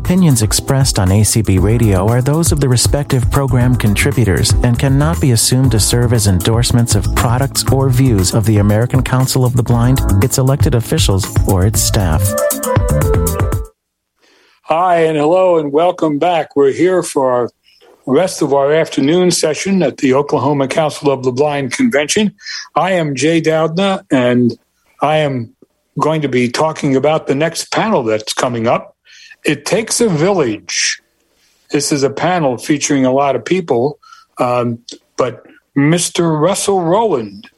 Opinions expressed on ACB Radio are those of the respective program contributors and cannot be assumed to serve as endorsements of products or views of the American Council of the Blind, its elected officials, or its staff. Hi, and hello, and welcome back. We're here for our rest of our afternoon session at the Oklahoma Council of the Blind Convention. I am Jay Doudna, and I am going to be talking about the next panel that's coming up. It takes a village. This is a panel featuring a lot of people, um, but Mr. Russell Rowland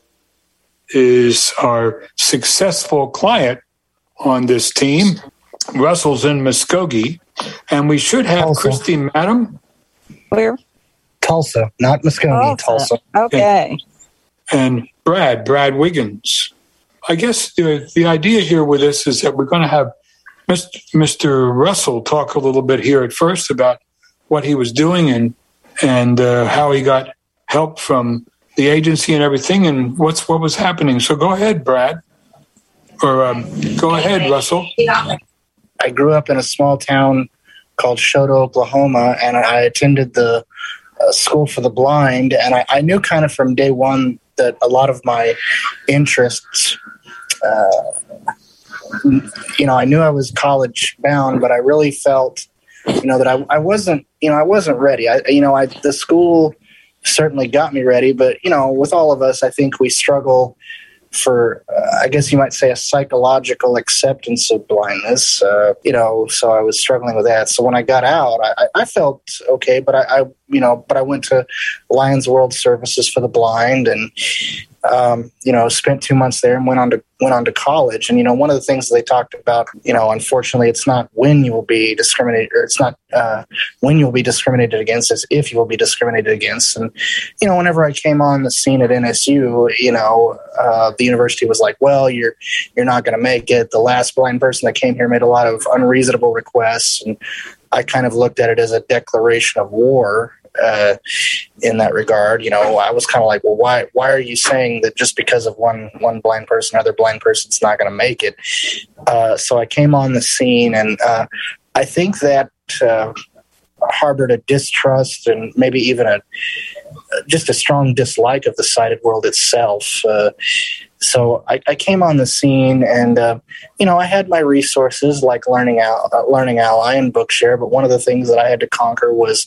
is our successful client on this team. Russell's in Muskogee, and we should have Tulsa. Christy Madam Where? Tulsa, not Muskogee, Tulsa. Okay. and Brad, Brad Wiggins. I guess the, the idea here with this is that we're going to have Mr. Russell talk a little bit here at first about what he was doing and and uh, how he got help from the agency and everything and what's what was happening. So go ahead, Brad, or um, go ahead, Russell. I grew up in a small town called Chouteau, Oklahoma, and I attended the uh, School for the Blind. And I, I knew kind of from day one that a lot of my interests, uh, you know, I knew I was college bound, but I really felt, you know, that I, I wasn't, you know, I wasn't ready. I, you know, I the school certainly got me ready, but you know, with all of us, I think we struggle for uh, I guess you might say a psychological acceptance of blindness. Uh, you know, so I was struggling with that. So when I got out, I, I felt okay, but I, I, you know, but I went to Lions World Services for the Blind and. Um, you know, spent two months there and went on to went on to college. And you know, one of the things they talked about, you know, unfortunately, it's not when you will be discriminated, or it's not uh, when you will be discriminated against, it's if you will be discriminated against. And you know, whenever I came on the scene at NSU, you know, uh, the university was like, "Well, you're you're not going to make it." The last blind person that came here made a lot of unreasonable requests, and I kind of looked at it as a declaration of war uh, in that regard. You know, I was kind of like, well, why why are you saying that just because of one one blind person, another blind person's not going to make it? Uh, so I came on the scene, and uh, I think that uh, harbored a distrust and maybe even a just a strong dislike of the sighted world itself. Uh, so I, I, came on the scene, and uh, you know, I had my resources like Learning Al- uh, Learning Ally and Bookshare, but one of the things that I had to conquer was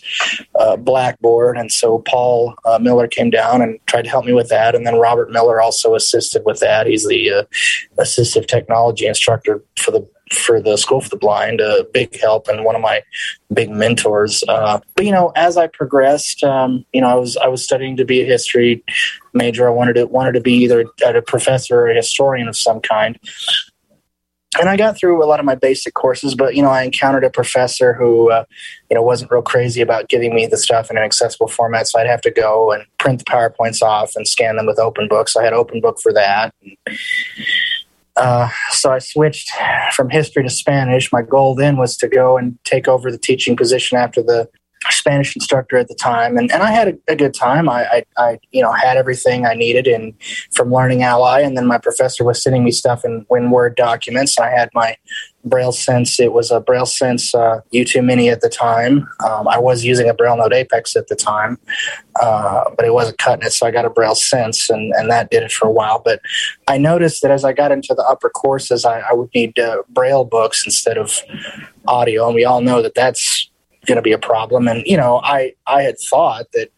uh, Blackboard, and so Paul uh, Miller came down and tried to help me with that, and then Robert Miller also assisted with that. He's the uh, assistive technology instructor for the for the School for the Blind, a big help and one of my big mentors. Uh, but you know, as I progressed, um, you know, I was I was studying to be a history major. I wanted to wanted to be either a professor or a historian of some kind. And I got through a lot of my basic courses, but you know, I encountered a professor who, uh, you know, wasn't real crazy about giving me the stuff in an accessible format. So I'd have to go and print the powerpoints off and scan them with Open Book. So I had Open Book for that. Uh, so I switched from history to Spanish. My goal then was to go and take over the teaching position after the Spanish instructor at the time, and, and I had a, a good time. I, I, I, you know had everything I needed in from Learning Ally, and then my professor was sending me stuff in, in Word documents. I had my Braille Sense. It was a Braille Sense uh, U2 Mini at the time. Um, I was using a Braille Note Apex at the time, uh, but it wasn't cutting it, so I got a Braille Sense, and, and that did it for a while. But I noticed that as I got into the upper courses, I, I would need uh, Braille books instead of audio, and we all know that that's going to be a problem. And you know, I I had thought that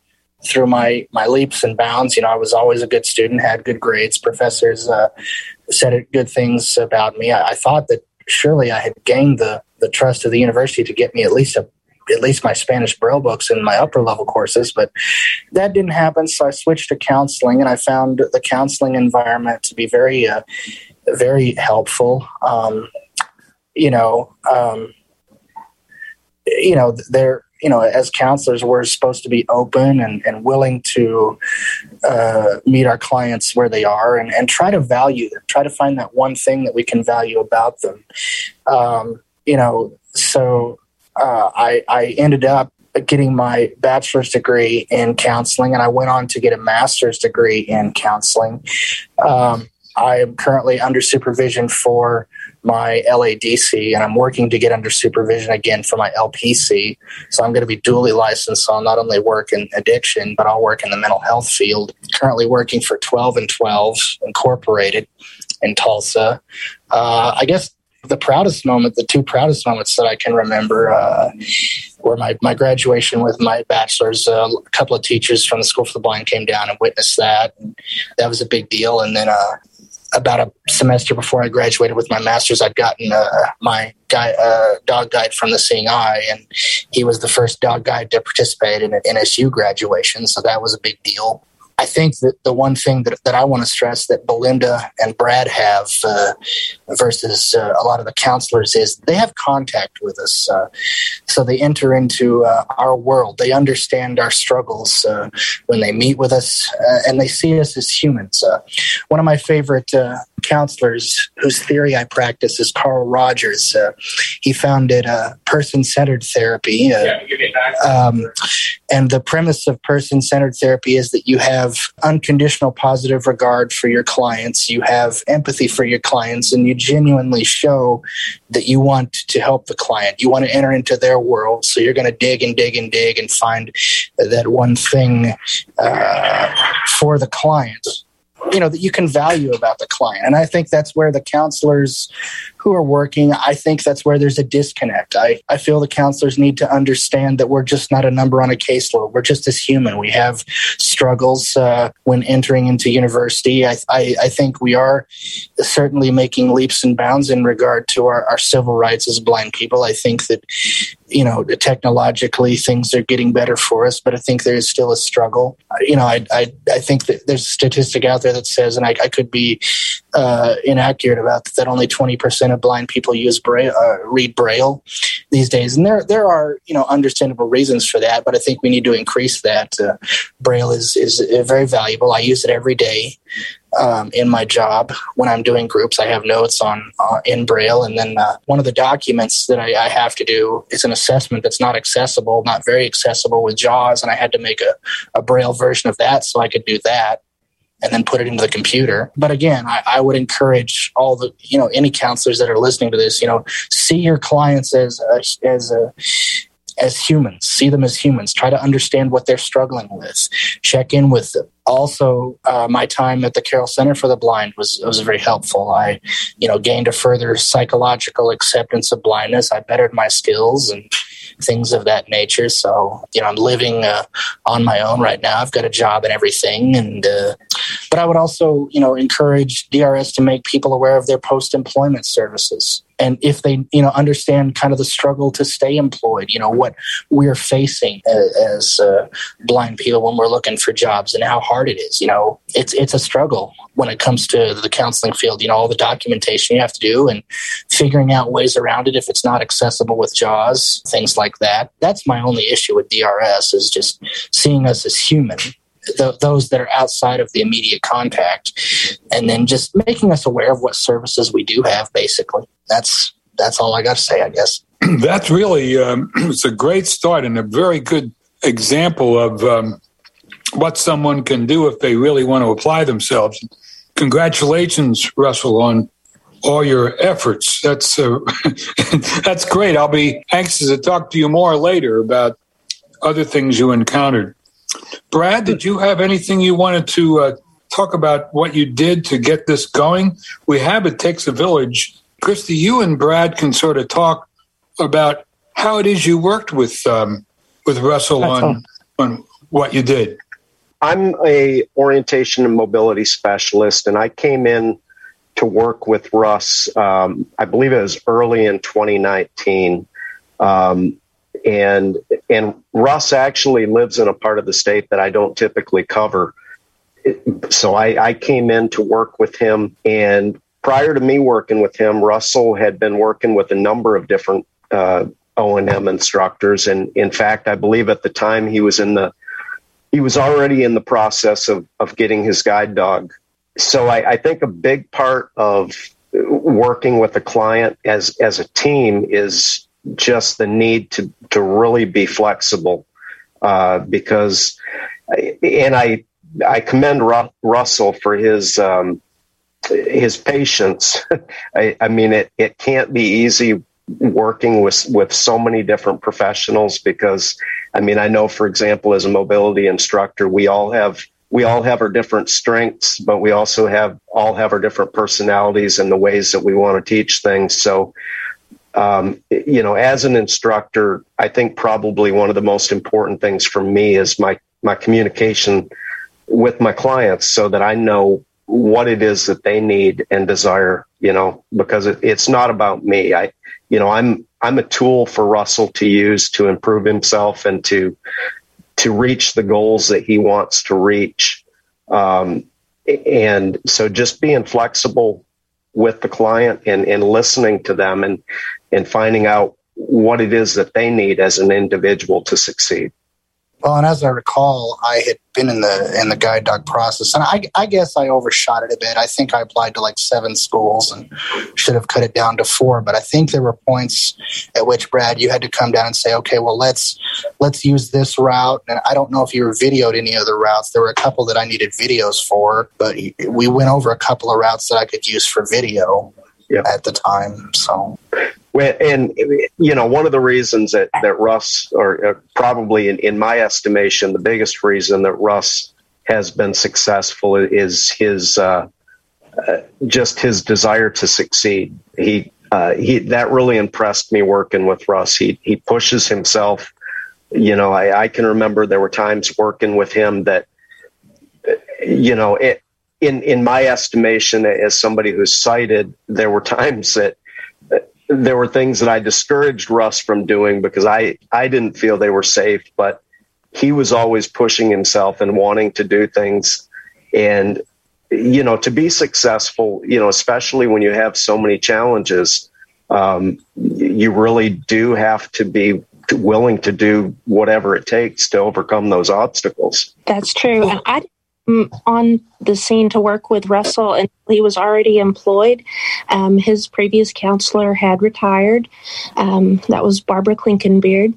through my my leaps and bounds, you know, I was always a good student, had good grades. Professors uh, said good things about me. I, I thought that surely I had gained the the trust of the university to get me at least a at least my Spanish Braille books in my upper level courses, but that didn't happen. So I switched to counseling, and I found the counseling environment to be very, uh, very helpful. Um, you know, um, you know, they're you know, as counselors, we're supposed to be open and, and willing to uh, meet our clients where they are and, and try to value them, try to find that one thing that we can value about them. Um, you know, so uh, I, I ended up getting my bachelor's degree in counseling and I went on to get a master's degree in counseling. Um, I am currently under supervision for my LADC, and I'm working to get under supervision again for my LPC. So I'm going to be duly licensed. So I'll not only work in addiction, but I'll work in the mental health field. Currently working for 12 and 12 Incorporated in Tulsa. Uh, I guess the proudest moment, the two proudest moments that I can remember uh, were my, my graduation with my bachelor's. Uh, a couple of teachers from the School for the Blind came down and witnessed that. And that was a big deal. And then uh, about a semester before I graduated with my master's, I'd gotten uh, my guy, uh, dog guide from the Seeing Eye, and he was the first dog guide to participate in an NSU graduation. So that was a big deal. I think that the one thing that, that I want to stress that Belinda and Brad have uh, versus uh, a lot of the counselors is they have contact with us. Uh, so they enter into uh, our world. They understand our struggles uh, when they meet with us uh, and they see us as humans. one of my favorite counselors whose theory I practice is Carl Rogers. he founded a person centered therapy. Um, and the premise of person centered therapy is that you have unconditional positive regard for your clients, you have empathy for your clients, and you genuinely show that you want to help the client. You want to enter into their world. So you're going to dig and dig and dig and find that one thing uh, for the client you know that you can value about the client. And i think that's where the counselors who are working i think that's where there's a disconnect. I, I feel the counselors need to understand that we're just not a number on a caseload. We're just as human. We have struggles uh, when entering into university. I, I, I, think we are certainly making leaps and bounds in regard to our, our civil rights as blind people. I think that you know, technologically things are getting better for us, but I think there is still a struggle. You know, I, I, I think that there's a statistic out there that says, and I, I could be uh, inaccurate about that, that only 20% of blind people use braille, uh, read braille these days. And there, there are, you know, understandable reasons for that, but I think we need to increase that. Uh, braille is, is very valuable. I use it every day um, in my job when I'm doing groups. I have notes on uh, in Braille, and then uh, one of the documents that I, I, have to do is an assessment that's not accessible, not very accessible with JAWS, and I had to make a, a Braille version of that so I could do that and then put it into the computer. But again, I, I, would encourage all the you know any counselors that are listening to this, you know, see your clients as a, as a as humans, see them as humans, try to understand what they're struggling with, check in with them. Also, uh, my time at the Carroll Center for the Blind was was very helpful. I, you know, gained a further psychological acceptance of blindness. I bettered my skills and things of that nature. So, you know, I'm living uh, on my own right now. I've got a job and everything, and uh, but I would also, you know, encourage DRS to make people aware of their post employment services and if they you know understand kind of the struggle to stay employed you know what we're facing as, as uh, blind people when we're looking for jobs and how hard it is you know it's it's a struggle when it comes to the counseling field you know all the documentation you have to do and figuring out ways around it if it's not accessible with jaws things like that. That's my only issue with drs is just seeing us as human the, those that are outside of the immediate contact, and then just making us aware of what services we do have. Basically, that's that's all I got to say, I guess. That's really um, it's a great start and a very good example of um, what someone can do if they really want to apply themselves. Congratulations, Russell, on all your efforts. That's uh, that's great. I'll be anxious to talk to you more later about other things you encountered. Brad, did you have anything you wanted to uh, talk about what you did to get this going? We have It Takes a Village. Christy, you and Brad can sort of talk about how it is you worked with um, with Russell on, on what you did. I'm a orientation and mobility specialist, and I came in to work with Russ. Um, I believe it was early in 2019. Um, and and Russ actually lives in a part of the state that I don't typically cover. So I, I came in to work with him, and prior to me working with him, Russell had been working with a number of different uh, O and M instructors, and in fact, I believe at the time he was in the he was already in the process of of getting his guide dog. So I, I think a big part of working with a client as as a team is just the need to to really be flexible uh, because and I I commend Ru- Russell for his um, his patience. I, I mean, it, it can't be easy working with with so many different professionals because I mean I know for example as a mobility instructor we all have we all have our different strengths but we also have all have our different personalities and the ways that we want to teach things so um, you know as an instructor I think probably one of the most important things for me is my my communication with my clients so that I know what it is that they need and desire you know because it, it's not about me I you know, I'm I'm a tool for Russell to use to improve himself and to to reach the goals that he wants to reach. Um, and so just being flexible with the client and, and listening to them and and finding out what it is that they need as an individual to succeed. Well, and as I recall, I had been in the in the guide dog process, and I, I guess I overshot it a bit. I think I applied to like seven schools and should have cut it down to four. But I think there were points at which Brad, you had to come down and say, okay, well let's let's use this route. And I don't know if you were videoed any other routes. There were a couple that I needed videos for, but we went over a couple of routes that I could use for video yep. at the time. So and you know one of the reasons that that Russ, or uh, probably in, in my estimation, the biggest reason that Russ has been successful is his uh, uh, just his desire to succeed. He uh, he that really impressed me working with Russ. He he pushes himself. You know, I, I can remember there were times working with him that you know it, in in my estimation as somebody who's sighted, there were times that there were things that I discouraged Russ from doing because I, I didn't feel they were safe, but he was always pushing himself and wanting to do things. And, you know, to be successful, you know, especially when you have so many challenges, um, you really do have to be willing to do whatever it takes to overcome those obstacles. That's true. And I on the scene to work with Russell, and he was already employed. Um, his previous counselor had retired. Um, that was Barbara Klinkenbeard.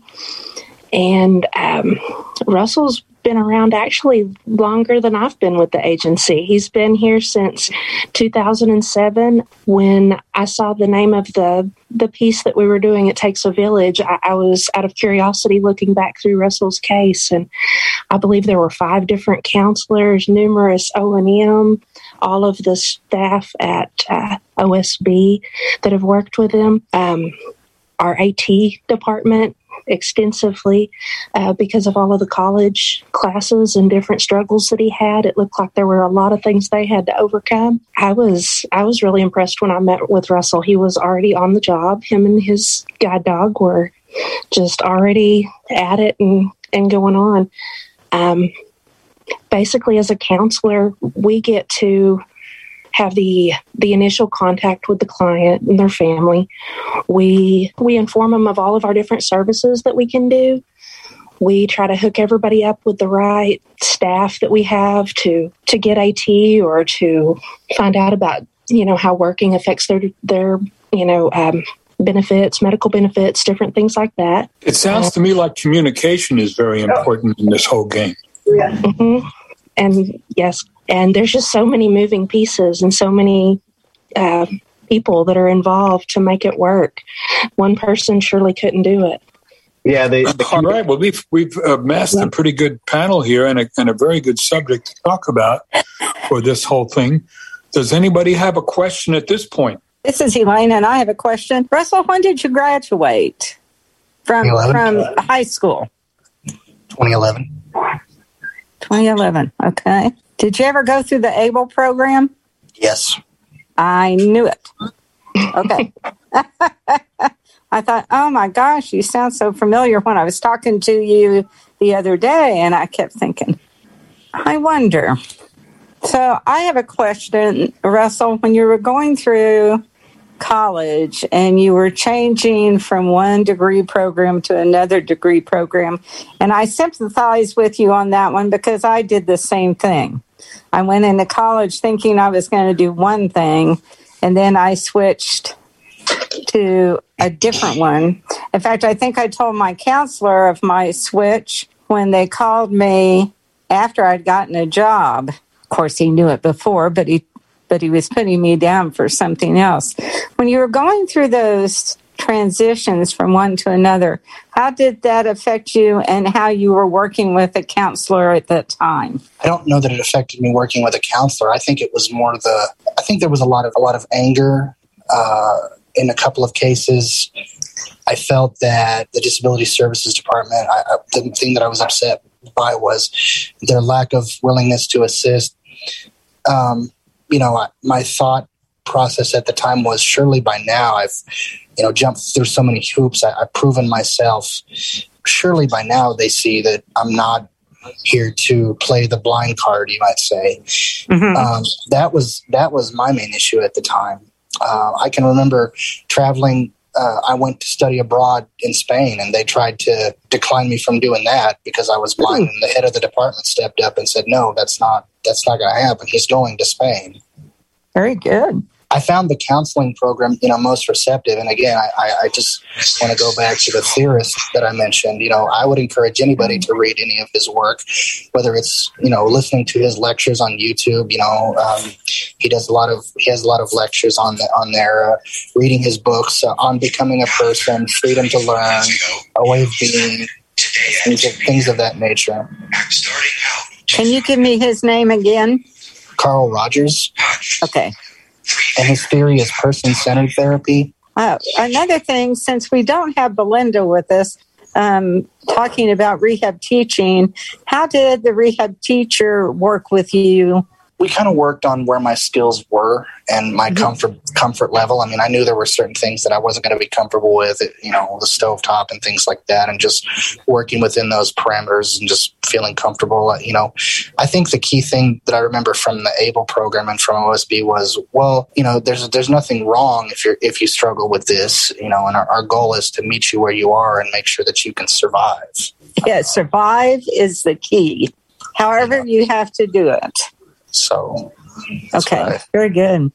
And um, Russell's been around actually longer than I've been with the agency. He's been here since 2007 when I saw the name of the the piece that we were doing It Takes a Village. I, I was out of curiosity looking back through Russell's case and I believe there were five different counselors, numerous O&M, all of the staff at uh, OSB that have worked with him. Um, our AT department extensively uh, because of all of the college classes and different struggles that he had. It looked like there were a lot of things they had to overcome. I was I was really impressed when I met with Russell. He was already on the job. Him and his guide dog were just already at it and and going on. Um, basically, as a counselor, we get to have the the initial contact with the client and their family. We we inform them of all of our different services that we can do. We try to hook everybody up with the right staff that we have to to get AT or to find out about you know how working affects their their you know um, benefits, medical benefits, different things like that. It sounds uh, to me like communication is very important in this whole game. Yeah. Mm-hmm. And yes, and there's just so many moving pieces and so many uh, people that are involved to make it work. One person surely couldn't do it. Yeah, they, all right. Well, we've we've amassed yeah. a pretty good panel here and a, and a very good subject to talk about for this whole thing. Does anybody have a question at this point? This is Elaine, and I have a question. Russell, when did you graduate from from high school? 2011. 2011. Okay. Did you ever go through the ABLE program? Yes. I knew it. Okay. I thought, oh my gosh, you sound so familiar when I was talking to you the other day, and I kept thinking, I wonder. So I have a question, Russell. When you were going through college and you were changing from one degree program to another degree program, and I sympathize with you on that one because I did the same thing. I went into college thinking I was going to do one thing, and then I switched to a different one. In fact, I think I told my counselor of my switch when they called me after I'd gotten a job. Of course, he knew it before, but he but he was putting me down for something else. When you were going through those transitions from one to another, how did that affect you and how you were working with a counselor at that time? I don't know that it affected me working with a counselor. I think it was more the I think there was a lot of a lot of anger uh, in a couple of cases. I felt that the disability services department, I, I, the thing that I was upset by was their lack of willingness to assist. Um, you know, I, my thought process at the time was surely by now I've, you know, jumped through so many hoops. I, I've proven myself. Surely by now they see that I'm not here to play the blind card, you might say. Mm-hmm. Um, that was that was my main issue at the time. Uh, I can remember traveling. Uh, I went to study abroad in Spain, and they tried to decline me from doing that because I was blind. Mm-hmm. And the head of the department stepped up and said, "No, that's not that's not going to happen. He's going to Spain." Very good. I found the counseling program, you know, most receptive. And again, I, I just want to go back to the theorist that I mentioned. You know, I would encourage anybody to read any of his work, whether it's you know listening to his lectures on YouTube. You know, um, he does a lot of he has a lot of lectures on the, on there. Uh, reading his books uh, on becoming a person, freedom to learn, a way of being, things of, things of that nature. Can you give me his name again? Carl Rogers. Okay and his theory is person centered therapy. Uh, another thing, since we don't have Belinda with us, um, talking about rehab teaching, how did the rehab teacher work with you we kind of worked on where my skills were and my mm-hmm. comfort comfort level. I mean, I knew there were certain things that I wasn't going to be comfortable with, you know, the stovetop and things like that, and just working within those parameters and just feeling comfortable. Uh, you know, I think the key thing that I remember from the ABLE program and from OSB was, well, you know, there's there's nothing wrong if you're if you struggle with this, you know, and our, our goal is to meet you where you are and make sure that you can survive. Yeah, survive is the key. However, you have to do it. So, okay, very good.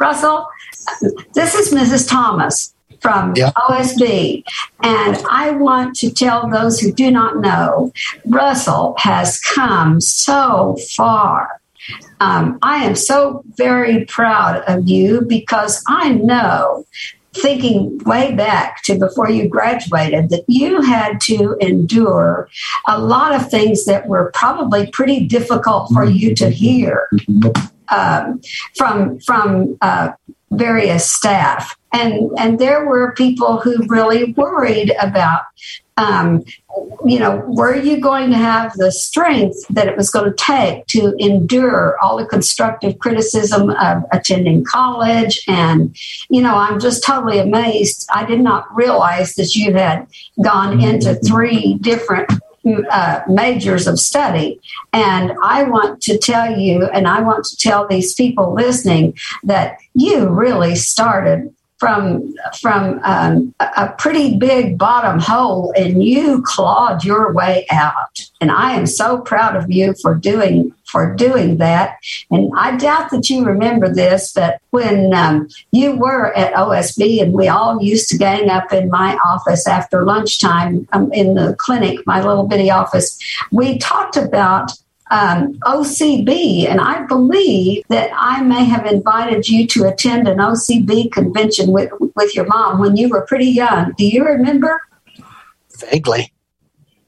Russell, this is Mrs. Thomas from yeah. OSB. And I want to tell those who do not know, Russell has come so far. Um, I am so very proud of you because I know thinking way back to before you graduated that you had to endure a lot of things that were probably pretty difficult for you to hear um, from from uh, various staff and and there were people who really worried about um, you know, were you going to have the strength that it was going to take to endure all the constructive criticism of attending college? And, you know, I'm just totally amazed. I did not realize that you had gone into three different uh, majors of study. And I want to tell you, and I want to tell these people listening, that you really started from from um, a pretty big bottom hole and you clawed your way out. And i am so proud of you for doing for doing that. And i doubt that you remember this but when um, you were at osb and we all used to gang up in my office after lunchtime um, in the clinic my little bitty office we talked about um, OCB, and I believe that I may have invited you to attend an OCB convention with with your mom when you were pretty young. Do you remember? Vaguely.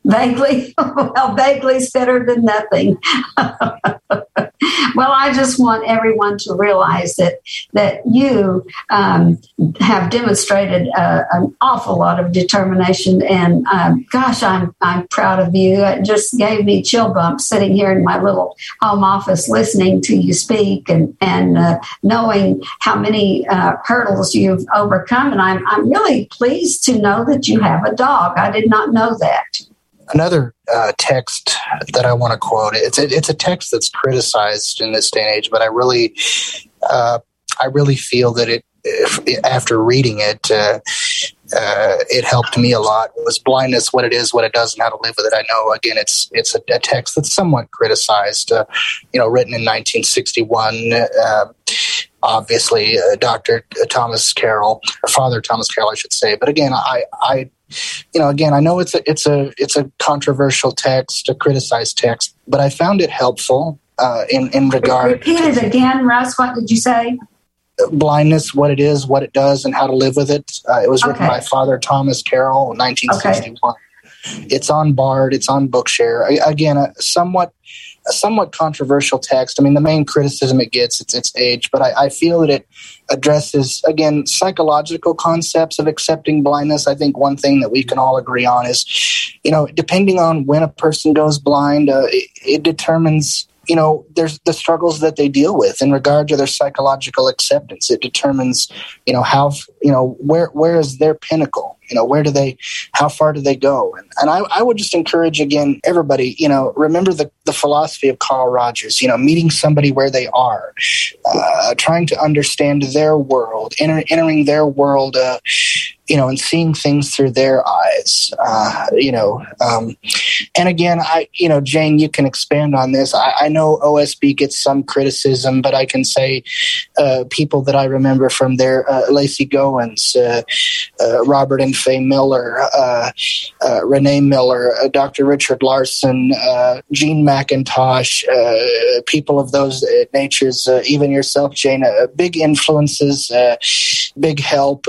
Vaguely? well, vaguely is better than nothing. well, I just want everyone to realize that that you um, have demonstrated uh, an awful lot of determination, and um, gosh, I'm I'm proud of you. It just gave me chill bumps sitting here in my little home office, listening to you speak, and and uh, knowing how many uh, hurdles you've overcome. And I'm I'm really pleased to know that you have a dog. I did not know that another uh, text that I want to quote. It's a, it's a text that's criticized in this day and age, but I really uh, I really feel that it if, after reading it. Uh, uh, it helped me a lot. It Was blindness what it is, what it does, and how to live with it. I know again, it's it's a, a text that's somewhat criticized. Uh, you know, written in 1961. Uh, obviously, uh, Dr. Thomas Carroll, or Father Thomas Carroll, I should say. But again, I I you know, again, I know it's a it's a it's a controversial text, a criticized text, but I found it helpful. uh, in in regard. Repeat it again, Russ. What did you say? Blindness, what it is, what it does, and how to live with it. Uh, it was written okay. by Father Thomas Carroll in 1961. Okay. It's on Bard. It's on Bookshare. Again, a somewhat a somewhat controversial text. I mean, the main criticism it gets it's its age, but I, I, feel that it addresses again psychological concepts of accepting blindness. I think one thing that we can all agree on is, you know, depending on when a person goes blind, uh, it, it determines you know there's the struggles that they deal with in regard to their psychological acceptance it determines you know how you know where where is their pinnacle you know where do they how far do they go? And, and I, I would just encourage again everybody you know remember the, the philosophy of carl rogers you know meeting somebody where they are uh, trying to understand their world enter, entering their world uh, you know, and seeing things through their eyes, uh, you know. Um, and again, I, you know, Jane, you can expand on this. I, I know OSB gets some criticism, but I can say uh, people that I remember from there, uh, Lacey Goins, uh, uh, Robert and Faye Miller, uh, Renee Miller, Dr. Richard Larson, Gene McIntosh, people of those natures, even yourself, Jane, big influences, big help,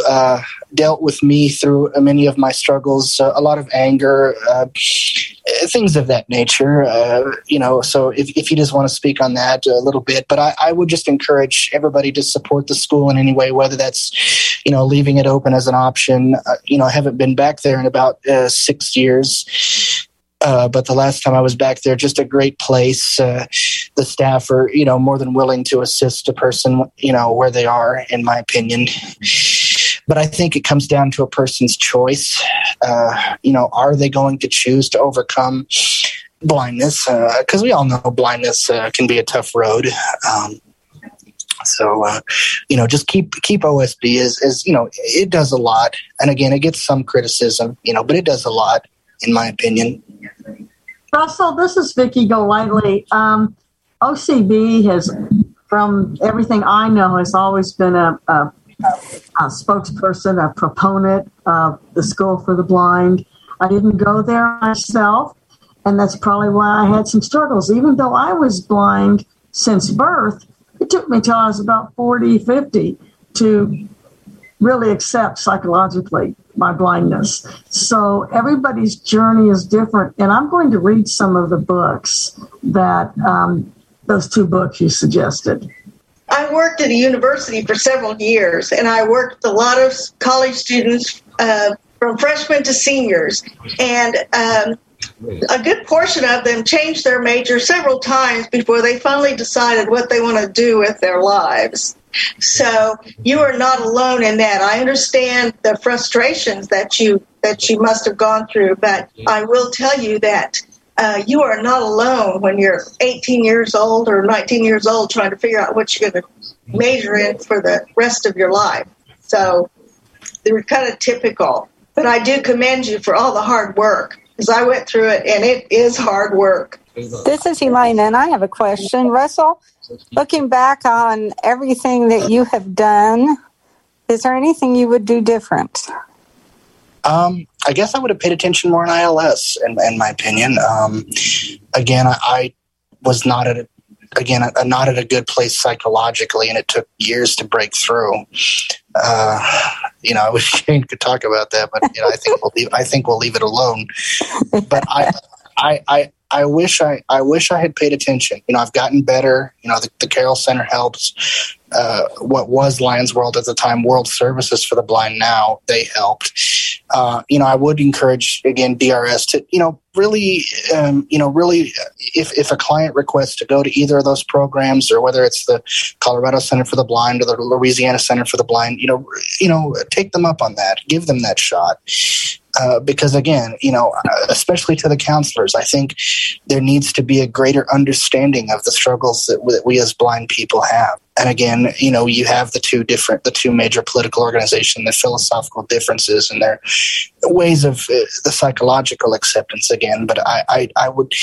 dealt with me through many of my struggles, uh, a lot of anger, uh, things of that nature. Uh, you know, so if, if you just want to speak on that a little bit, but I, I, would just encourage everybody to support the school in any way, whether that's, you know, leaving it open as an option. Uh, you know, I haven't been back there in about uh, six years. Uh, but the last time I was back there, just a great place. Uh, the staff are, you know, more than willing to assist a person, you know, where they are, in my opinion. But I think it comes down to a person's choice. Uh, you know, are they going to choose to overcome blindness? Because uh, we all know blindness uh, can be a tough road. Um, so uh, you know, just keep keep OSB is as you know, it does a lot. And again, it gets some criticism, you know, but it does a lot, in my opinion. Russell, this is Vicki Golightly. Um, OCB has, from everything I know, has always been a, a a spokesperson, a proponent of the School for the Blind. I didn't go there myself, and that's probably why I had some struggles. Even though I was blind since birth, it took me till I was about 40, 50 to really accept psychologically my blindness. So everybody's journey is different. And I'm going to read some of the books that um, those two books you suggested. I worked at a university for several years, and I worked with a lot of college students uh, from freshmen to seniors. And um, a good portion of them changed their major several times before they finally decided what they want to do with their lives. So you are not alone in that. I understand the frustrations that you that you must have gone through, but I will tell you that uh, you are not alone when you're 18 years old or 19 years old trying to figure out what you're going to major in for the rest of your life. So they're kind of typical. But I do commend you for all the hard work because I went through it and it is hard work. This is Elaine, and I have a question. Russell, looking back on everything that you have done, is there anything you would do different? Um, I guess I would have paid attention more in ILS, in, in my opinion. Um, again, I, I, was not at a, again a, not at a good place psychologically, and it took years to break through. Uh, you know, I wish Jane could talk about that, but you know, I think we'll leave. I think we'll leave it alone. But I, I, I, I wish I, I wish I had paid attention. You know, I've gotten better. You know, the, the Carroll Center helps. Uh, what was Lions World at the time, World Services for the Blind now, they helped. Uh, you know, I would encourage again DRS to you know really um, you know really if if a client requests to go to either of those programs or whether it's the Colorado Center for the Blind or the Louisiana Center for the Blind, you know you know take them up on that, give them that shot. Uh, because again, you know, especially to the counselors, I think there needs to be a greater understanding of the struggles that, that we as blind people have and again, you know, you have the two different, the two major political organizations, the philosophical differences and their ways of uh, the psychological acceptance again. But I, I, I would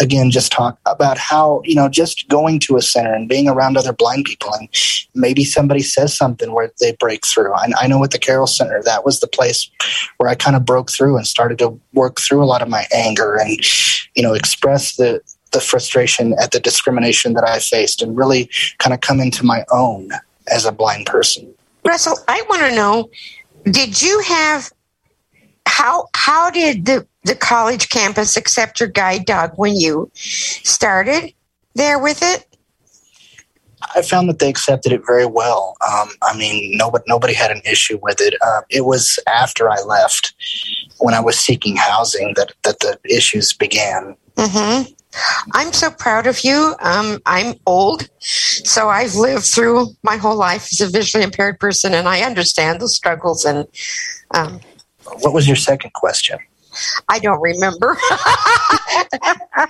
again just talk about how, you know, just going to a center and being around other blind people and maybe somebody says something where they break through. I, I know at the Carroll Center, that was the place where I kind of broke through and started to work through a lot of my anger and, you know, express the, the frustration at the discrimination that I faced and really kind of come into my own as a blind person. Russell, I want to know did you have how how did the the college campus accept your guide dog when you started there with it? I found that they accepted it very well. Um, I mean, nobody nobody had an issue with it. Uh, it was after I left, when I was seeking housing, that that the issues began. Mm-hmm. I'm so proud of you. Um, I'm old, so I've lived through my whole life as a visually impaired person, and I understand the struggles. And um, what was your second question? I don't remember.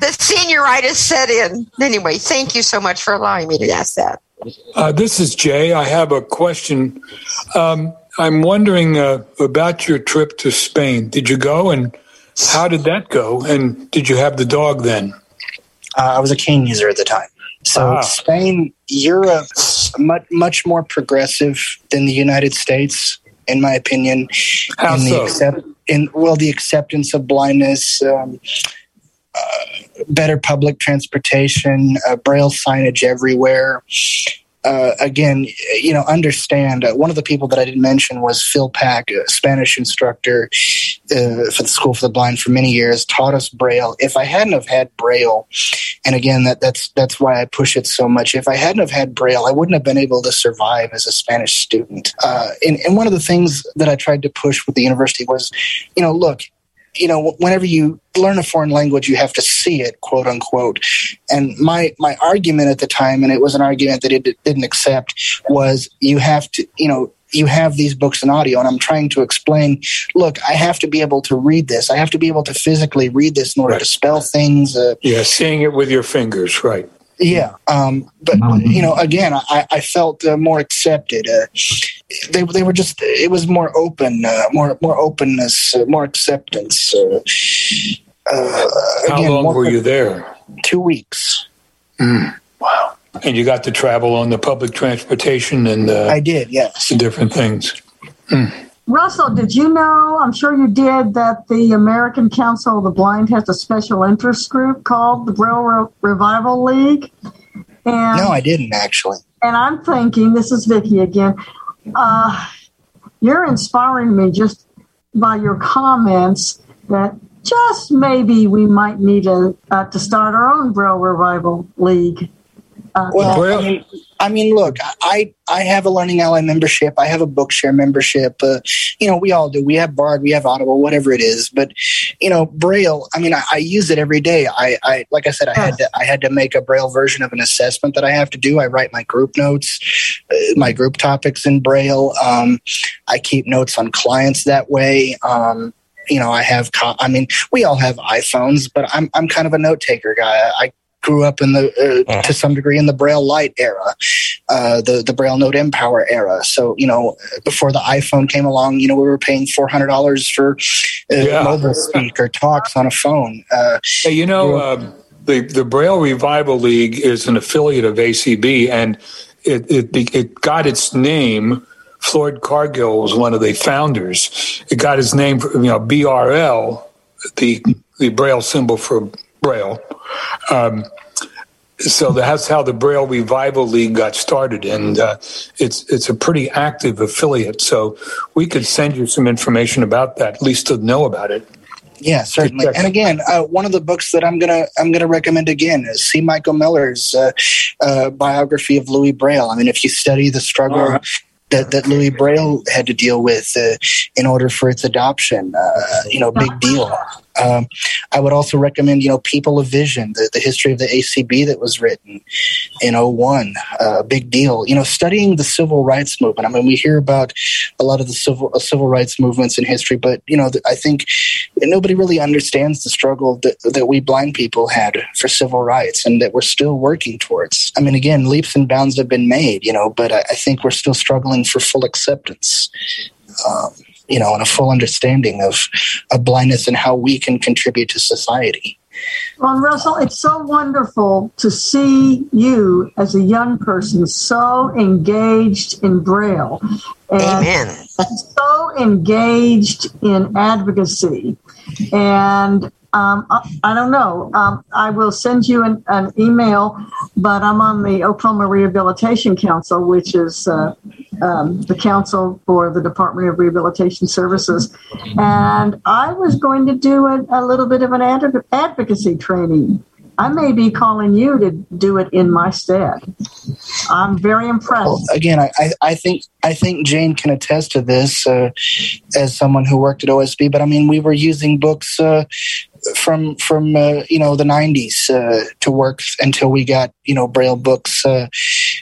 the senioritis set in. Anyway, thank you so much for allowing me to ask that. Uh, this is Jay. I have a question. Um, I'm wondering uh, about your trip to Spain. Did you go and how did that go? And did you have the dog then? Uh, I was a cane user at the time. So ah. Spain, Europe, much much more progressive than the United States, in my opinion. How in so? The accept, in well, the acceptance of blindness, um, uh, better public transportation, uh, braille signage everywhere uh, again, you know, understand uh, one of the people that I didn't mention was Phil Pack, a Spanish instructor uh, for the School for the Blind for many years, taught us Braille. If I hadn't have had Braille, and again, that, that's that's why I push it so much. If I hadn't have had Braille, I wouldn't have been able to survive as a Spanish student. Uh, and, and one of the things that I tried to push with the university was, you know, look, you know, whenever you learn a foreign language, you have to see it, quote unquote. And my my argument at the time, and it was an argument that it didn't accept, was you have to, you know, you have these books and audio and i'm trying to explain look i have to be able to read this i have to be able to physically read this in order right. to spell things uh, yeah seeing it with your fingers right yeah um, but you know again i, I felt uh, more accepted uh, they they were just it was more open, uh, more more openness, uh, more acceptance. Uh, uh How again, long were you there? Two weeks. Mm, wow! And you got to travel on the public transportation and uh, I did, yes, the different things. Mm. Russell, did you know? I'm sure you did that the American Council of the Blind has a special interest group called the Braille Revival League. And, no, I didn't actually. And I'm thinking, this is Vicki again uh, you're inspiring me just by your comments that just maybe we might need a, uh, to start our own Braille Revival League. Uh, well, I mean, I mean, look, I I have a Learning Ally membership. I have a Bookshare membership. Uh, you know, we all do. We have Bard, we have Audible, whatever it is. But you know, Braille. I mean, I, I use it every day. I, I like I said, I had to I had to make a Braille version of an assessment that I have to do. I write my group notes, uh, my group topics in Braille. Um, I keep notes on clients that way. Um, you know, I have. I mean, we all have iPhones, but I'm I'm kind of a note taker guy. I grew up in the uh, uh-huh. to some degree in the Braille Lite era, uh, the the Braille Note mPower era. So you know, before the iPhone came along, you know, we were paying four hundred dollars for uh, yeah. mobile speak or talks on a phone. Uh, hey, you know, um, the the Braille Revival League is an affiliate of ACB, and it it, it got its name. Floyd Cargill was one of the founders. It got its name, from, you know, BRL, the the Braille symbol for Braille. Um, so that's how the Braille Revival League got started, and uh, it's it's a pretty active affiliate. So we could send you some information about that, at least to know about it. Yeah, certainly. And again, uh, one of the books that I'm gonna I'm gonna recommend again is C. Michael Mellor's uh, uh biography of Louis Braille. I mean, if you study the struggle that, that Louis Braille had to deal with uh, in order for its adoption. Uh, you know, big deal. Um, I would also recommend, you know, People of Vision, the, the history of the ACB that was written in 01, a uh, big deal. You know, studying the civil rights movement. I mean, we hear about a lot of the civil uh, civil rights movements in history, but you know, I think nobody really understands the struggle that, that we blind people had for civil rights and that we're still working towards. I mean, again, leaps and bounds have been made, you know, but I, I think we're still struggling for full acceptance. Um, you know, and a full understanding of, of blindness and how we can contribute to society. Well, Russell, it's so wonderful to see you as a young person so engaged in Braille. And Amen. So engaged in advocacy. And um, I, I, don't know. Um, I will send you an, an, email, but I'm on the Oklahoma Rehabilitation Council, which is uh, um, the council for the Department of Rehabilitation Services. And I was going to do a, a little bit of an advocacy training I may be calling you to do it in my stead. I'm very impressed. Well, again, I, I think I think Jane can attest to this uh, as someone who worked at OSB. But I mean, we were using books uh, from from uh, you know the 90s uh, to work until we got you know Braille books uh,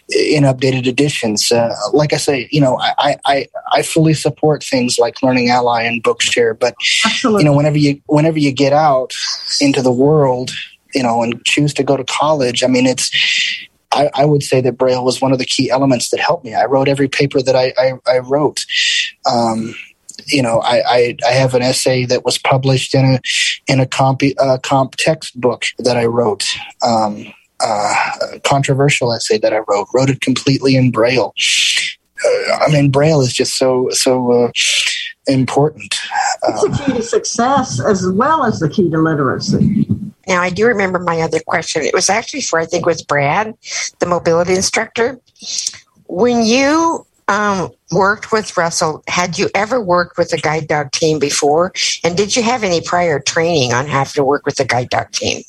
in updated editions. Uh, like I say, you know, I, I I fully support things like Learning Ally and Bookshare. But Absolutely. you know, whenever you whenever you get out into the world you know, and choose to go to college, I mean, it's, I, I, would say that Braille was one of the key elements that helped me. I wrote every paper that I, I, I wrote. Um, you know, I, I, I, have an essay that was published in a in a comp uh, comp textbook that I wrote. Um, uh, controversial essay that I wrote. Wrote it completely in Braille. Uh, I mean, Braille is just so so uh, important. It's the key to success as well as the key to literacy. Now, I do remember my other question. It was actually for, I think, it was Brad, the mobility instructor. When you um, worked with Russell, had you ever worked with a guide dog team before? And did you have any prior training on how to work with a guide dog team?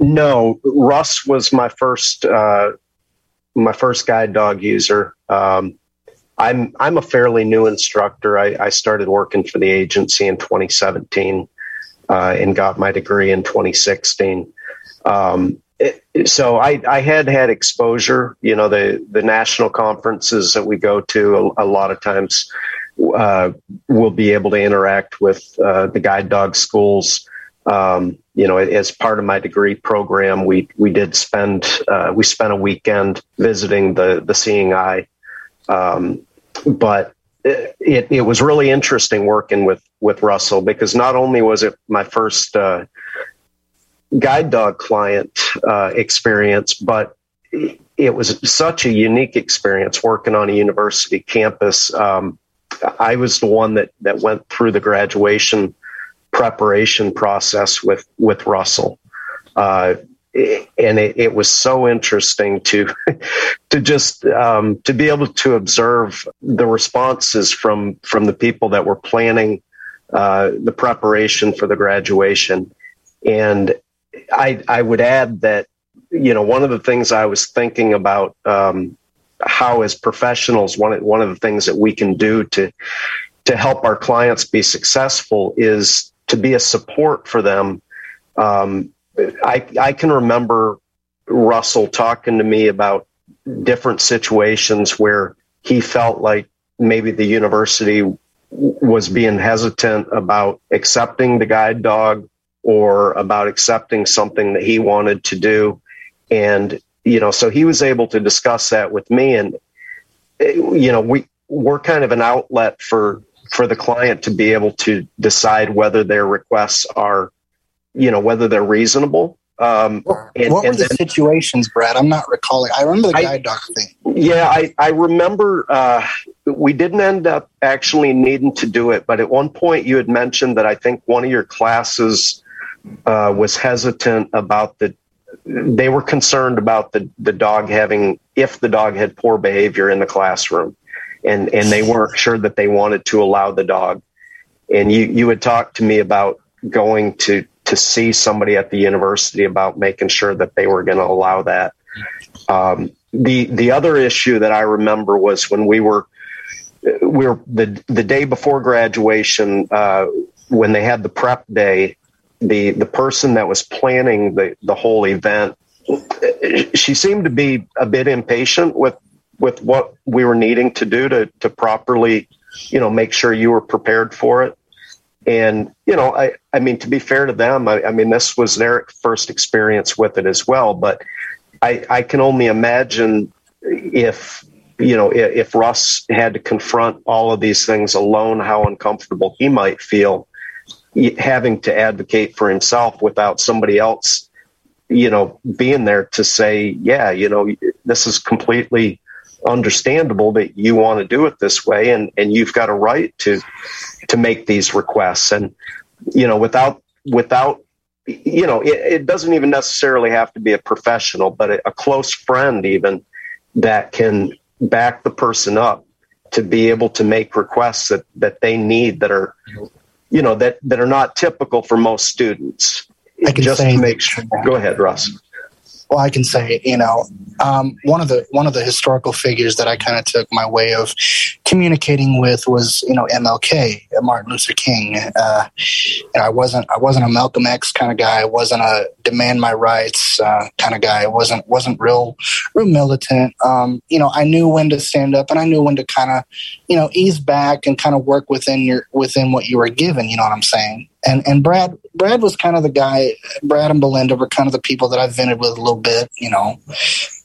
No, Russ was my first uh, my first guide dog user. Um, I'm I'm a fairly new instructor. I, I, started working for the agency in 2017 uh, and got my degree in 2016. Um, so I, I, had had exposure. You know, the the national conferences that we go to a, a lot of times uh, we'll be able to interact with uh, the guide dog schools. Um, you know, as part of my degree program, we we did spend uh, we spent a weekend visiting the the Seeing Eye um, but it, it was really interesting working with, with Russell because not only was it my first uh, guide dog client uh, experience, but it was such a unique experience working on a university campus. Um, I was the one that, that went through the graduation preparation process with, with Russell. Uh, and it, it, was so interesting to to just um, to be able to observe the responses from from the people that were planning uh, the preparation for the graduation and I I would add that you know one of the things I was thinking about um, how as professionals one one of the things that we can do to to help our clients be successful is to be a support for them. Um, I, I can remember Russell talking to me about different situations where he felt like maybe the university was being hesitant about accepting the guide dog or about accepting something that he wanted to do. And, you know, so he was able to discuss that with me. And, you know, we, we're kind of an outlet for, for the client to be able to decide whether their requests are you know whether they're reasonable. Um, and, what were the then, situations, Brad? I'm not recalling. I remember the guide I, dog thing. Yeah, I, I remember uh, we didn't end up actually needing to do it, but at one point you had mentioned that I think one of your classes uh, was hesitant about the. They were concerned about the the dog having if the dog had poor behavior in the classroom, and and they weren't sure that they wanted to allow the dog. And you you had talked to me about going to to see somebody at the university about making sure that they were going to allow that. Um, the the other issue that I remember was when we were we were the the day before graduation uh, when they had the prep day. The the person that was planning the the whole event, she seemed to be a bit impatient with with what we were needing to do to to properly, you know, make sure you were prepared for it. And, you know, I, I mean, to be fair to them, I, I mean, this was their first experience with it as well. But I, I can only imagine if, you know, if, if Russ had to confront all of these things alone, how uncomfortable he might feel having to advocate for himself without somebody else, you know, being there to say, yeah, you know, this is completely understandable that you want to do it this way and and you've got a right to to make these requests. And you know without without you know it, it doesn't even necessarily have to be a professional but a, a close friend even that can back the person up to be able to make requests that that they need that are you know that that are not typical for most students. Just to make sure. go ahead russ well, I can say, you know, um, one of the one of the historical figures that I kind of took my way of communicating with was, you know, MLK, Martin Luther King. Uh, I wasn't I wasn't a Malcolm X kind of guy. I wasn't a demand my rights uh, kind of guy. I wasn't wasn't real real militant. Um, you know, I knew when to stand up and I knew when to kind of, you know, ease back and kind of work within your within what you were given. You know what I'm saying? And and Brad Brad was kind of the guy. Brad and Belinda were kind of the people that I vented with a little bit. You know,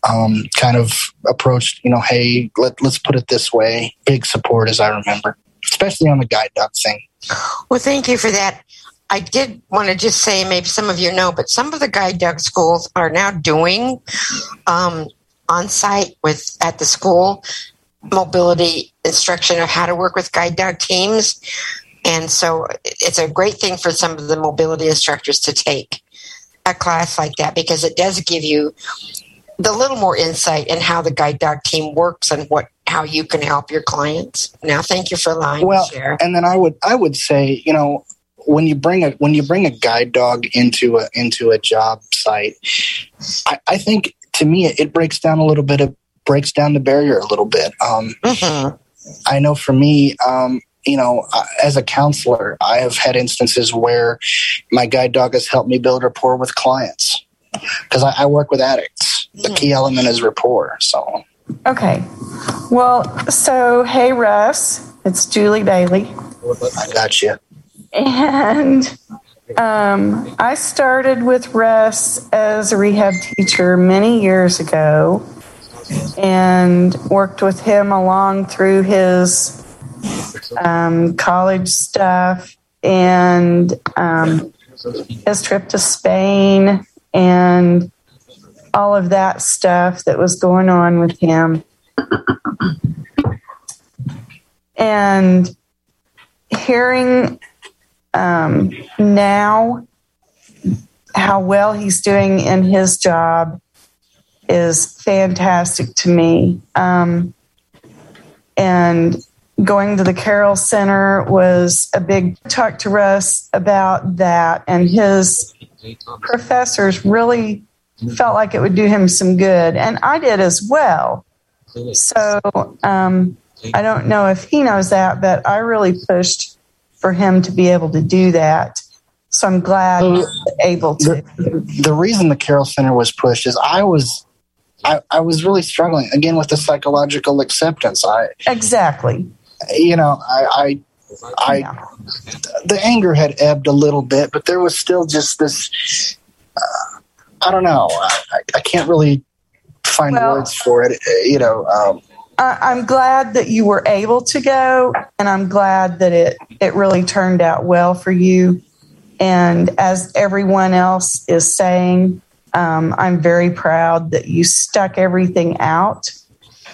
um, kind of approached. You know, hey, let let's put it this way. Big support, as I remember, especially on the guide dog thing. Well, thank you for that. I did want to just say, maybe some of you know, but some of the guide dog schools are now doing um, on site with at the school mobility instruction of how to work with guide dog teams. And so it's a great thing for some of the mobility instructors to take a class like that because it does give you the little more insight in how the guide dog team works and what how you can help your clients. Now, thank you for lying. well, me to share. And then I would I would say, you know, when you bring a when you bring a guide dog into a into a job site, I, I think to me it, it breaks down a little bit of breaks down the barrier a little bit. Um, mm-hmm. I know for me, um, you know, as a counselor, I have had instances where my guide dog has helped me build rapport with clients because I, I, work with addicts. The key element is rapport. So, okay. Well, so hey, Russ, it's Julie Bailey. I got you. And um, I started with Russ as a rehab teacher many years ago and worked with him along through his um, college stuff, and um, his trip to Spain, and all of that stuff that was going on with him. and hearing um, now how well he's doing in his job is fantastic to me. Um, and going to the Carroll Center was a big talk to Russ about that, and his professors really felt like it would do him some good, and I did as well. So um, I don't know if he knows that, but I really pushed for him to be able to do that. So I'm glad he was able to. The, the reason the Carroll Center was pushed is I was I, I was really struggling again with the psychological acceptance. I exactly you know, I, I, I the anger had ebbed a little bit, but there was still just this. Uh, I don't know. I, I can't really find well, words for it. You know. Um, I, am glad that you were able to go, and I'm glad that it it really turned out well for you. And as everyone else is saying, um, I'm very proud that you stuck everything out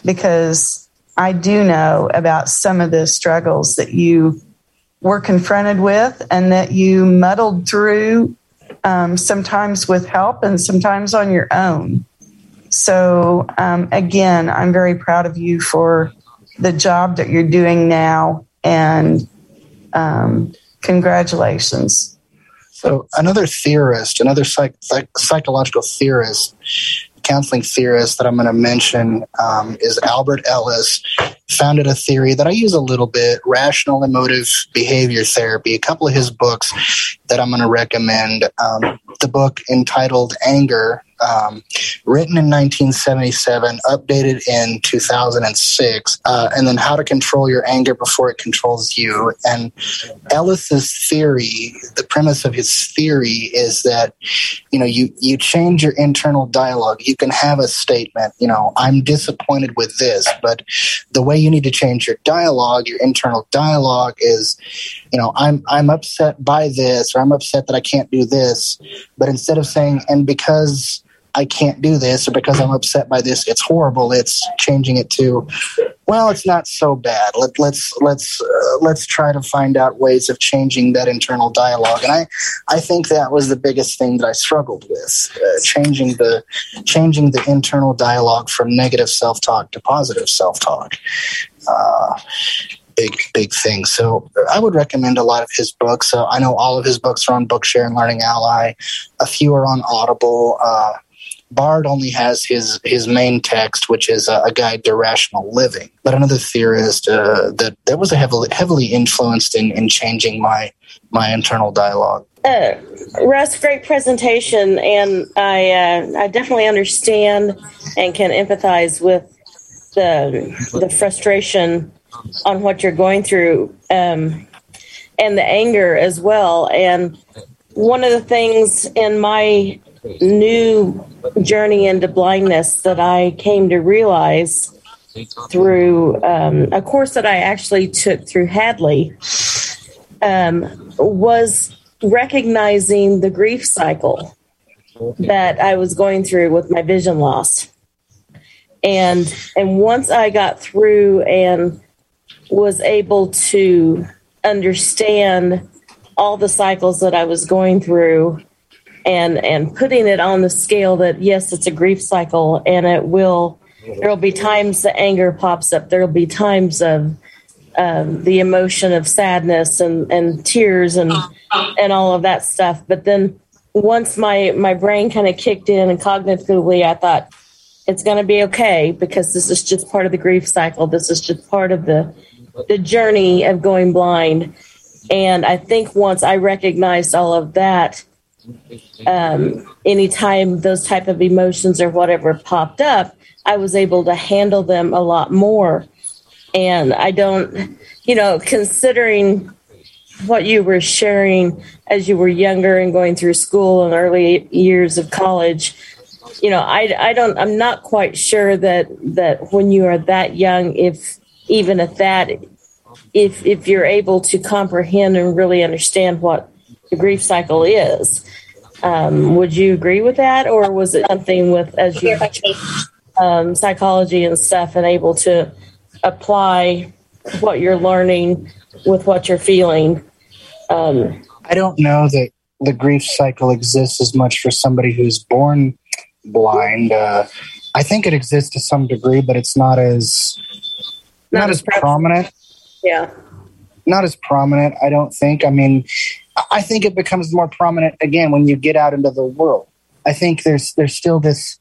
because I do know about some of the struggles that you were confronted with and that you muddled through, um, sometimes with help and sometimes on your own. So, um, again, I'm very proud of you for the job that you're doing now and um, congratulations. So, another theorist, another psych- psych- psychological theorist, counseling theorist that I'm going to mention um, is Albert Ellis. Founded a theory that I use a little bit, rational emotive behavior therapy. A couple of his books that I'm going to recommend. Um, the book entitled Anger um, written in 1977, updated in 2006, uh, and then How to Control Your Anger Before It Controls You. And Ellis's theory, the premise of his theory is that, you know, you, you change your internal dialogue. You can have a statement, you know, I'm disappointed with this, but the way you need to change your dialogue, your internal dialogue is, you know, I'm, I'm upset by this, or I'm upset that I can't do this. But instead of saying, and because I can't do this or because I'm upset by this, it's horrible. It's changing it to, well, it's not so bad. Let, let's let's uh, let's try to find out ways of changing that internal dialogue. And I I think that was the biggest thing that I struggled with, uh, changing the changing the internal dialogue from negative self talk to positive self talk. Uh, big big thing. So I would recommend a lot of his books. So I know all of his books are on Bookshare and Learning Ally. A few are on Audible. Uh, Bard only has his his main text, which is a, a guide to rational living. But another theorist uh, that that was heavily heavily influenced in in changing my my internal dialogue. Uh, Russ, great presentation, and I uh, I definitely understand and can empathize with the the frustration on what you're going through um, and the anger as well. And one of the things in my new journey into blindness that I came to realize through um, a course that I actually took through Hadley um, was recognizing the grief cycle that I was going through with my vision loss. And and once I got through and was able to understand all the cycles that I was going through and and putting it on the scale that yes it's a grief cycle and it will there'll be times the anger pops up. There'll be times of um, the emotion of sadness and and tears and and all of that stuff. But then once my my brain kind of kicked in and cognitively i thought it's going to be okay because this is just part of the grief cycle. This is just part of the the journey of going blind. And I think once I recognized all of that, um, anytime those type of emotions or whatever popped up, I was able to handle them a lot more. And I don't, you know, considering what you were sharing as you were younger and going through school and early years of college, you know, I, I don't, I'm not quite sure that, that when you are that young, if even at that, if if you're able to comprehend and really understand what grief cycle is. Um, would you agree with that, or was it something with as you um, psychology and stuff, and able to apply what you're learning with what you're feeling? Um, I don't know that the grief cycle exists as much for somebody who's born blind. Uh, I think it exists to some degree, but it's not as not, not as prominent. Yeah. Not as prominent, I don't think. I mean, I think it becomes more prominent again when you get out into the world. I think there's there's still this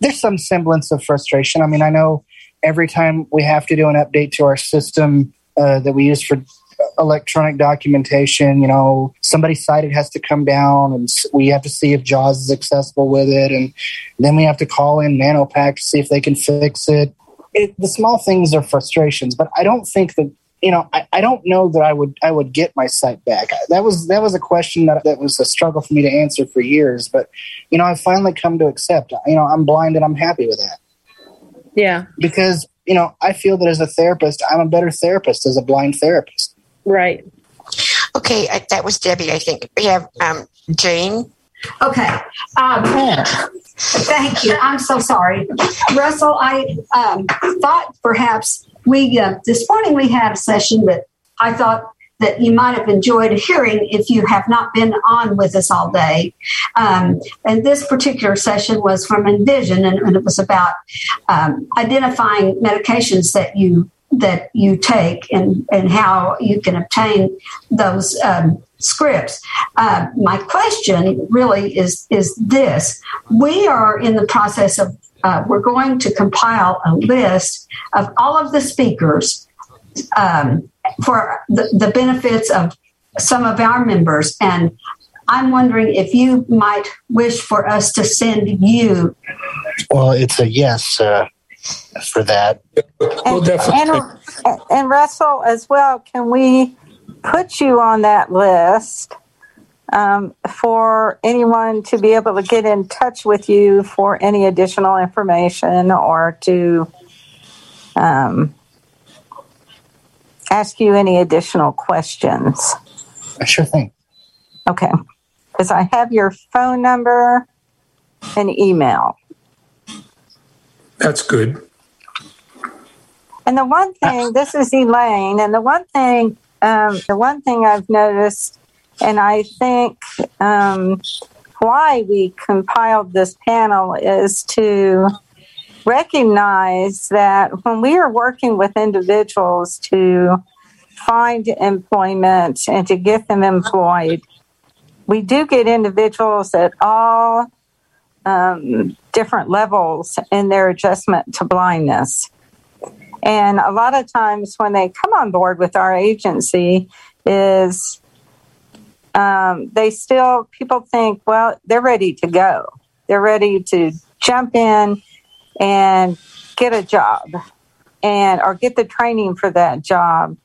there's some semblance of frustration. I mean, I know every time we have to do an update to our system uh, that we use for electronic documentation, you know, somebody's site has to come down and we have to see if JAWS is accessible with it. And then we have to call in NanoPac to see if they can fix it it, the small things are frustrations, but I don't think that you know I, I don't know that I would I would get my sight back. That was that was a question that that was a struggle for me to answer for years, but you know I've finally come to accept. You know I'm blind and I'm happy with that. Yeah, because you know I feel that as a therapist, I'm a better therapist as a blind therapist. Right. Okay, that was Debbie. I think we have um, Jane. Okay. Um, thank you. I'm so sorry. Russell, I um, thought perhaps we, uh, this morning we had a session that I thought that you might have enjoyed hearing if you have not been on with us all day. Um, and this particular session was from Envision, and, and it was about um, identifying medications that you that you take and, and how you can obtain those um, scripts. Uh, my question really is is this: We are in the process of uh, we're going to compile a list of all of the speakers um, for the, the benefits of some of our members and. I'm wondering if you might wish for us to send you. Well, it's a yes uh, for that. And, and, and Russell, as well, can we put you on that list um, for anyone to be able to get in touch with you for any additional information or to um, ask you any additional questions. I sure thing. Okay. Because I have your phone number and email. That's good. And the one thing, this is Elaine, and the one thing, um, the one thing I've noticed, and I think um, why we compiled this panel is to recognize that when we are working with individuals to find employment and to get them employed, we do get individuals at all um, different levels in their adjustment to blindness. And a lot of times when they come on board with our agency, is um, they still people think, well, they're ready to go. They're ready to jump in and get a job and or get the training for that job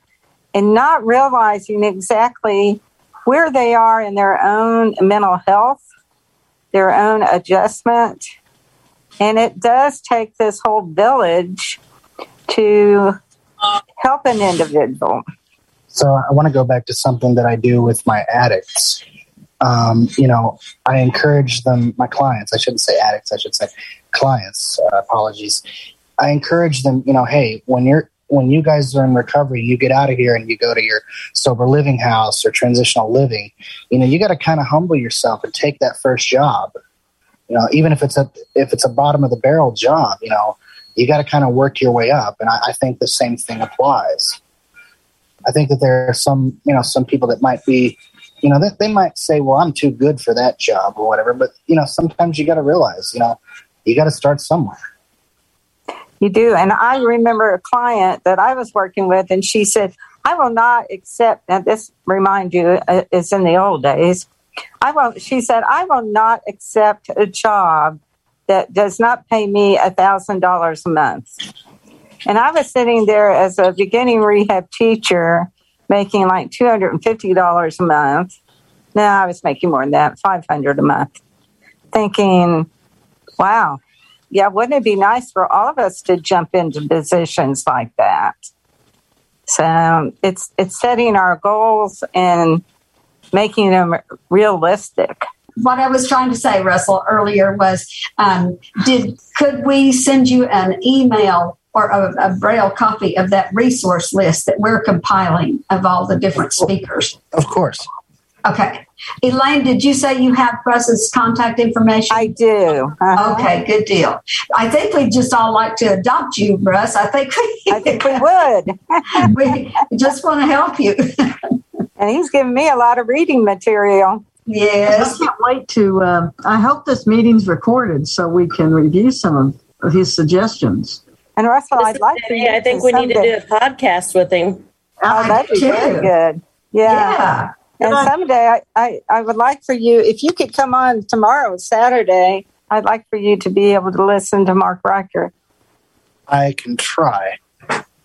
and not realizing exactly where they are in their own mental health, their own adjustment. And it does take this whole village to help an individual. So I want to go back to something that I do with my addicts. Um, you know, I encourage them, my clients, I shouldn't say addicts, I should say clients, uh, apologies. I encourage them, you know, hey, when you're, when you guys are in recovery, you get out of here and you go to your sober living house or transitional living, you know, you got to kind of humble yourself and take that first job. You know, even if it's a if it's a bottom of the barrel job, you know, you got to kind of work your way up. And I, I think the same thing applies. I think that there are some, you know, some people that might be, you know, that they might say, well, I'm too good for that job or whatever. But, you know, sometimes you got to realize, you know, you got to start somewhere. You do. And I remember a client that I was working with, and she said, I will not accept, and this remind you, uh, is in the old days. I will, she said, I will not accept a job that does not pay me a thousand dollars a month. And I was sitting there as a beginning rehab teacher making like $250 a month. Now I was making more than that, 500 a month. Thinking, wow, yeah, wouldn't it be nice for all of us to jump into positions like that? So it's it's setting our goals and making them realistic what I was trying to say, Russell, earlier was, um, did could we send you an email or a, a, braille copy of that resource list that we're compiling of all the different speakers? Of course. Okay. Elaine, did you say you have Russ's contact information? I do. Uh-huh. Okay, good deal. I think we'd just all like to adopt you, Russ. I think we, I think we would. we just want to help you. and he's given me a lot of reading material. Yes. I can't wait to. Uh, I hope this meeting's recorded so we can review some of his suggestions. And Russell, I'd like to. I think we need to do a podcast with him. Oh, oh that'd be very good. Yeah. yeah. And someday I, I, I would like for you, if you could come on tomorrow, Saturday, I'd like for you to be able to listen to Mark Riker. I can try.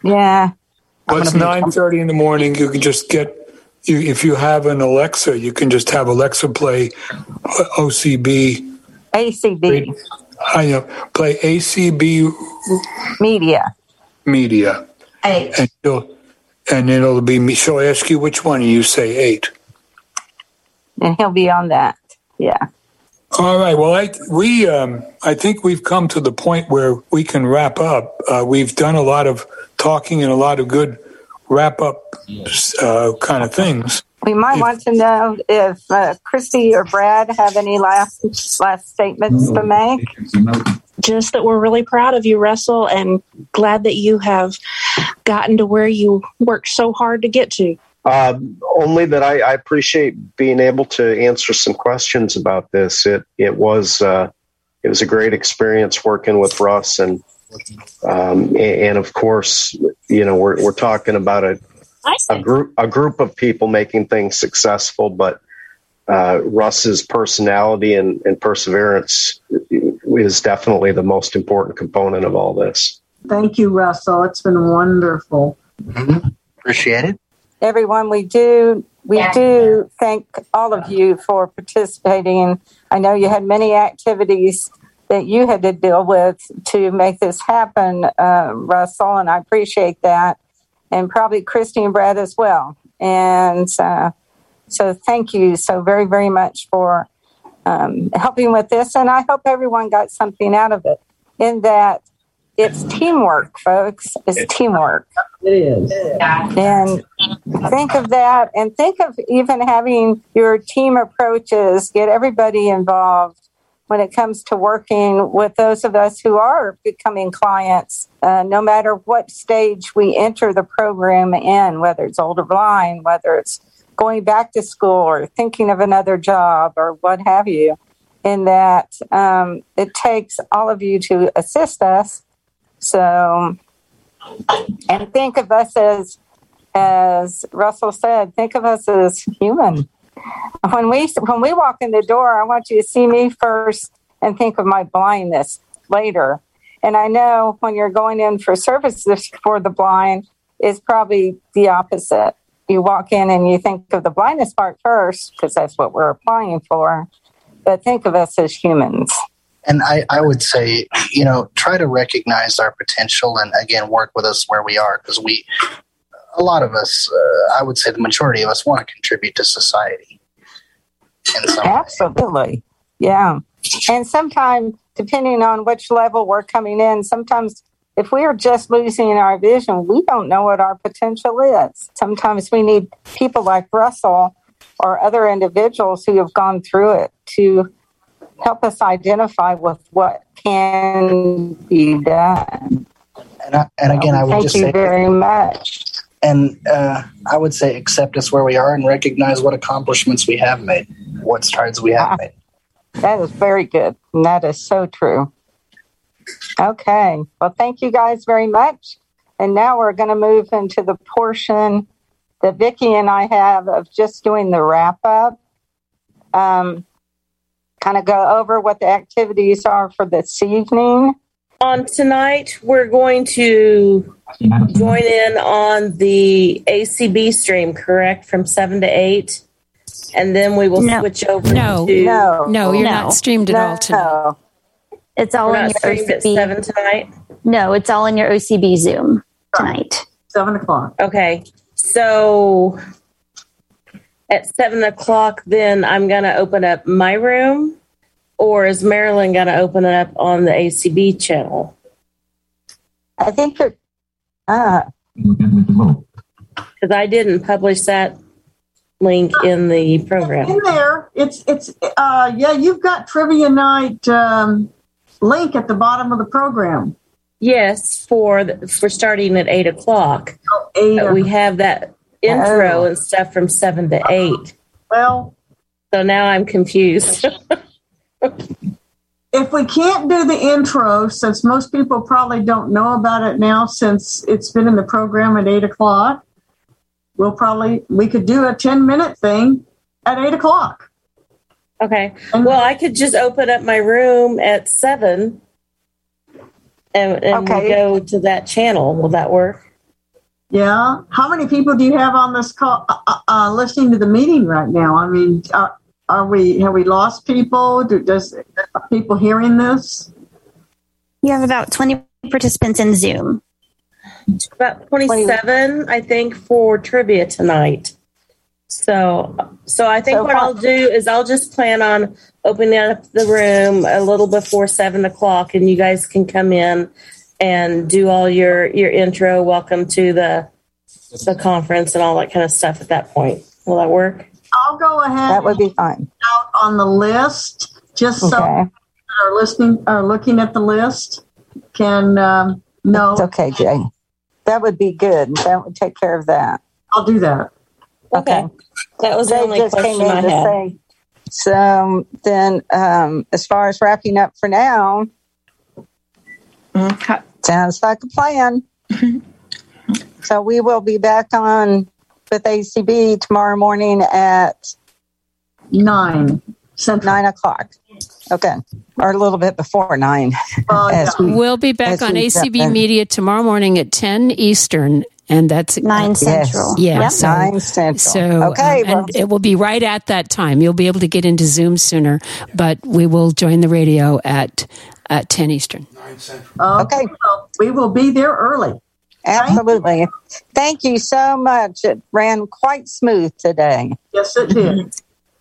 Yeah. Well, it's nine thirty in the morning. You can just get you, if you have an Alexa, you can just have Alexa play OCB. ACB. I know. Play ACB media. Media. Eight. And, you'll, and it'll be me. She'll ask you which one, and you say eight. And he'll be on that. Yeah. All right. Well, I we um, I think we've come to the point where we can wrap up. Uh, we've done a lot of talking and a lot of good wrap up uh, kind of things. We might if, want to know if uh, Christy or Brad have any last last statements to make. Just that we're really proud of you, Russell, and glad that you have gotten to where you worked so hard to get to. Uh, only that I, I, appreciate being able to answer some questions about this. It it was uh, it was a great experience working with Russ and um, and, of course, you know, we're, we're talking about a, a group, a group of people making things successful, but uh, Russ's personality and, and perseverance is definitely the most important component of all this. Thank you, Russell. It's been wonderful. Mm-hmm. Appreciate it. Everyone, we do we yeah. do thank all of you for participating. I know you had many activities that you had to deal with to make this happen, uh, Russell, and I appreciate that, and probably Christy and Brad as well. And uh, so, thank you so very, very much for um, helping with this, and I hope everyone got something out of it. In that, it's teamwork, folks. It's teamwork. It is. And think of that, and think of even having your team approaches, get everybody involved when it comes to working with those of us who are becoming clients, uh, no matter what stage we enter the program in, whether it's older blind, whether it's going back to school or thinking of another job or what have you, in that um, it takes all of you to assist us. So, and think of us as, as Russell said, think of us as human. When we when we walk in the door, I want you to see me first and think of my blindness later. And I know when you're going in for services for the blind, is probably the opposite you walk in and you think of the blindness part first because that's what we're applying for but think of us as humans and I, I would say you know try to recognize our potential and again work with us where we are because we a lot of us uh, i would say the majority of us want to contribute to society absolutely way. yeah and sometimes depending on which level we're coming in sometimes if we are just losing our vision, we don't know what our potential is. Sometimes we need people like Russell or other individuals who have gone through it to help us identify with what can be done. And, I, and again, I would Thank just you say very much. And uh, I would say accept us where we are and recognize what accomplishments we have made, what strides we have made. That is very good. And that is so true. Okay. Well, thank you guys very much. And now we're going to move into the portion that Vicki and I have of just doing the wrap up. Um, kind of go over what the activities are for this evening. On tonight, we're going to join in on the ACB stream, correct, from 7 to 8. And then we will No. switch over No. to. No. No, you're not streamed at all tonight. It's all We're in your streamed at OCB. 7 tonight? No, it's all in your OCB Zoom tonight. Seven o'clock. Okay. So at seven o'clock, then I'm going to open up my room, or is Marilyn going to open it up on the ACB channel? I think that, uh, Because I didn't publish that link in the program. In there, it's it's uh yeah, you've got trivia night um, link at the bottom of the program. Yes, for the, for starting at eight o'clock. eight But we have that intro Oh. and stuff from seven to eight. Well, so now I'm confused. If we can't do the intro, since most people probably don't know about it now, since it's been in the program at eight o'clock, we'll probably we could do a ten minute thing at eight o'clock. Okay. Well, I could just open up my room at seven and, and we Okay. go to that channel. Will that work? Yeah. How many people do you have on this call uh, uh, listening to the meeting right now? I mean, are, are we have we lost people? Do, does are people hearing this? You have about 20 participants in Zoom. About 27, I think, for trivia tonight. So, so I think So what far- I'll do is I'll just plan on opening up the room a little before seven o'clock, and you guys can come in and do all your your intro, welcome to the the conference, and all that kind of stuff at that point. Will that work? I'll go ahead. That would be fine. Out on the list, just so Okay. people that are listening are looking at the list can um, know. It's okay, Jay. That would be good. That would take care of that. I'll do that. Okay. That was the Jay only just question came in I to had. say. So then, um, as far as wrapping up for now, sounds like a plan. so we will be back on with ACB tomorrow morning at nine, nine o'clock. Okay, or a little bit before nine. As we- We'll be back as on we ACB get- Media tomorrow morning at 10 Eastern. And that's nine Yes. central. Yeah, Yep. so, Nine Central. So, Okay, um, well- and it will be right at that time. You'll be able to get into Zoom sooner, but we will join the radio at at 10 Eastern. Nine Central. Okay. So we will be there early. Absolutely. Thank you so much. It ran quite smooth today. Yes, it did.